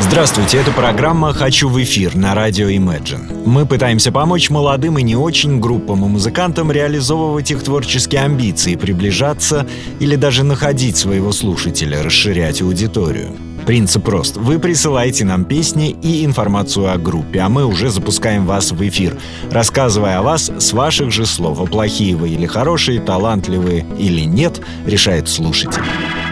Здравствуйте, это программа «Хочу в эфир» на радио Imagine. Мы пытаемся помочь молодым и не очень группам и музыкантам реализовывать их творческие амбиции, приближаться или даже находить своего слушателя, расширять аудиторию. Принцип прост. Вы присылаете нам песни и информацию о группе, а мы уже запускаем вас в эфир, рассказывая о вас с ваших же слов. А плохие вы или хорошие, талантливые или нет, решает слушатель.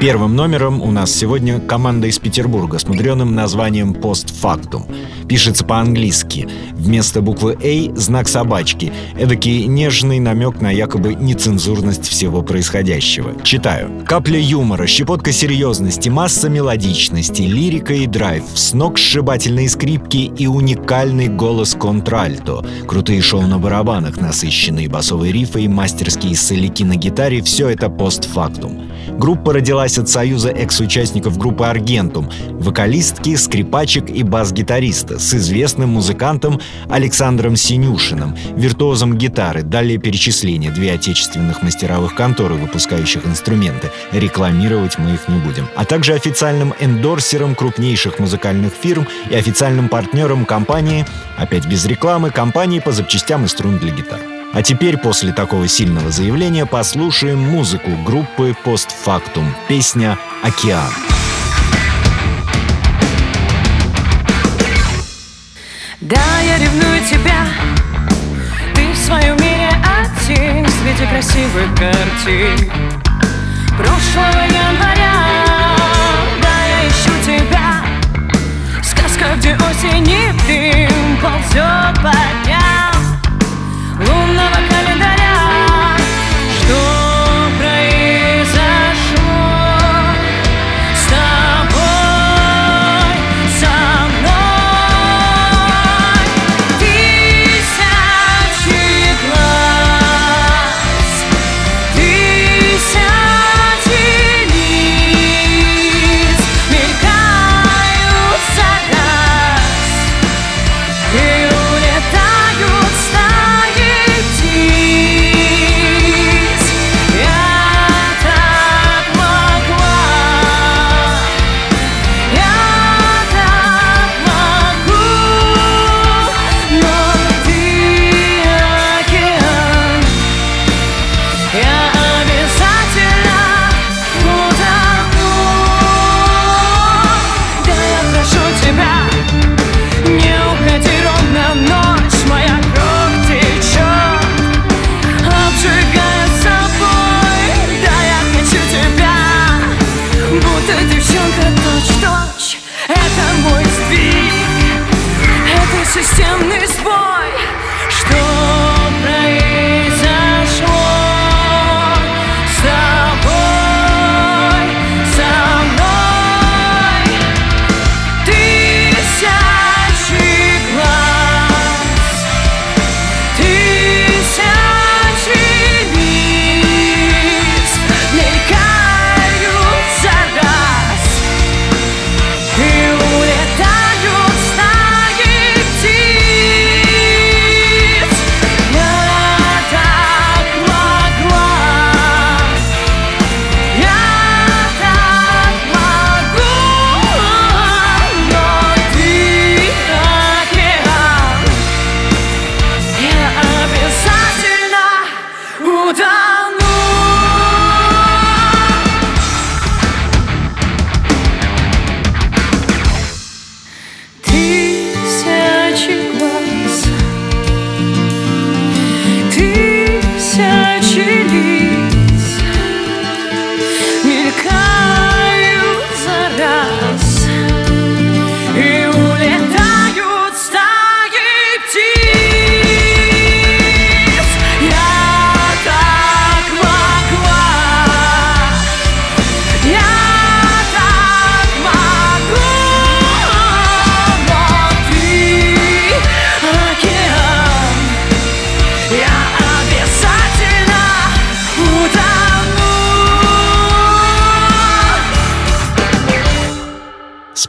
Первым номером у нас сегодня команда из Петербурга с мудреным названием «Постфактум». Пишется по-английски. Вместо буквы «А» — знак собачки. Эдакий нежный намек на якобы нецензурность всего происходящего. Читаю. Капля юмора, щепотка серьезности, масса мелодичности, лирика и драйв, сногсшибательные скрипки и уникальный голос контральто. Крутые шоу на барабанах, насыщенные басовые рифы и мастерские соляки на гитаре — все это постфактум. Группа родилась от союза экс-участников группы «Аргентум», вокалистки, скрипачек и бас-гитариста с известным музыкантом Александром Синюшиным, виртуозом гитары, далее перечисление, две отечественных мастеровых конторы, выпускающих инструменты. Рекламировать мы их не будем. А также официальным эндорсером крупнейших музыкальных фирм и официальным партнером компании, опять без рекламы, компании по запчастям и струн для гитар. А теперь, после такого сильного заявления, послушаем музыку группы «Постфактум». Песня «Океан». Да, я ревную тебя Ты в своем мире один Среди красивых картин Прошлого января Да, я ищу тебя Сказка, где осень и дым Ползет по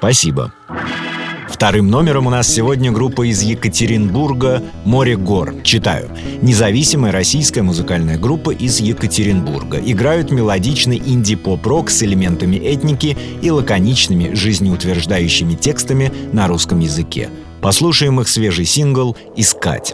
Спасибо. Вторым номером у нас сегодня группа из Екатеринбурга «Море гор». Читаю. Независимая российская музыкальная группа из Екатеринбурга. Играют мелодичный инди-поп-рок с элементами этники и лаконичными, жизнеутверждающими текстами на русском языке. Послушаем их свежий сингл «Искать».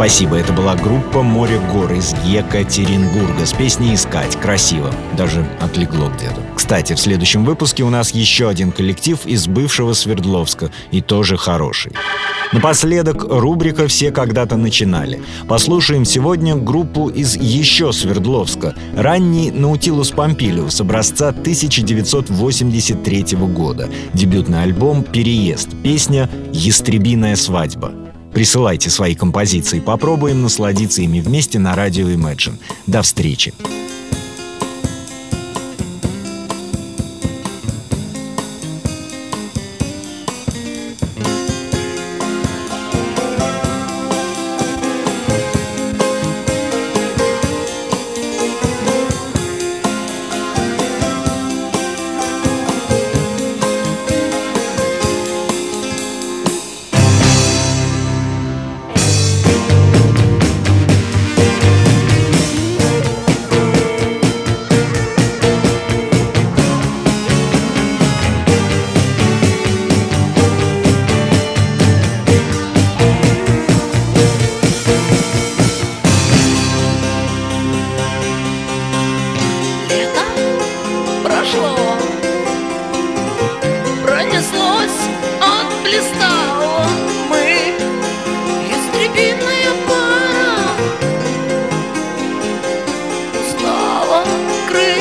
Спасибо, это была группа «Море гор» из Екатеринбурга с песней «Искать». Красиво. Даже отлегло где-то. Кстати, в следующем выпуске у нас еще один коллектив из бывшего Свердловска. И тоже хороший. Напоследок, рубрика «Все когда-то начинали». Послушаем сегодня группу из еще Свердловска. Ранний Наутилус Помпилиус образца 1983 года. Дебютный альбом «Переезд». Песня «Ястребиная свадьба». Присылайте свои композиции, попробуем насладиться ими вместе на радио Imagine. До встречи! correr.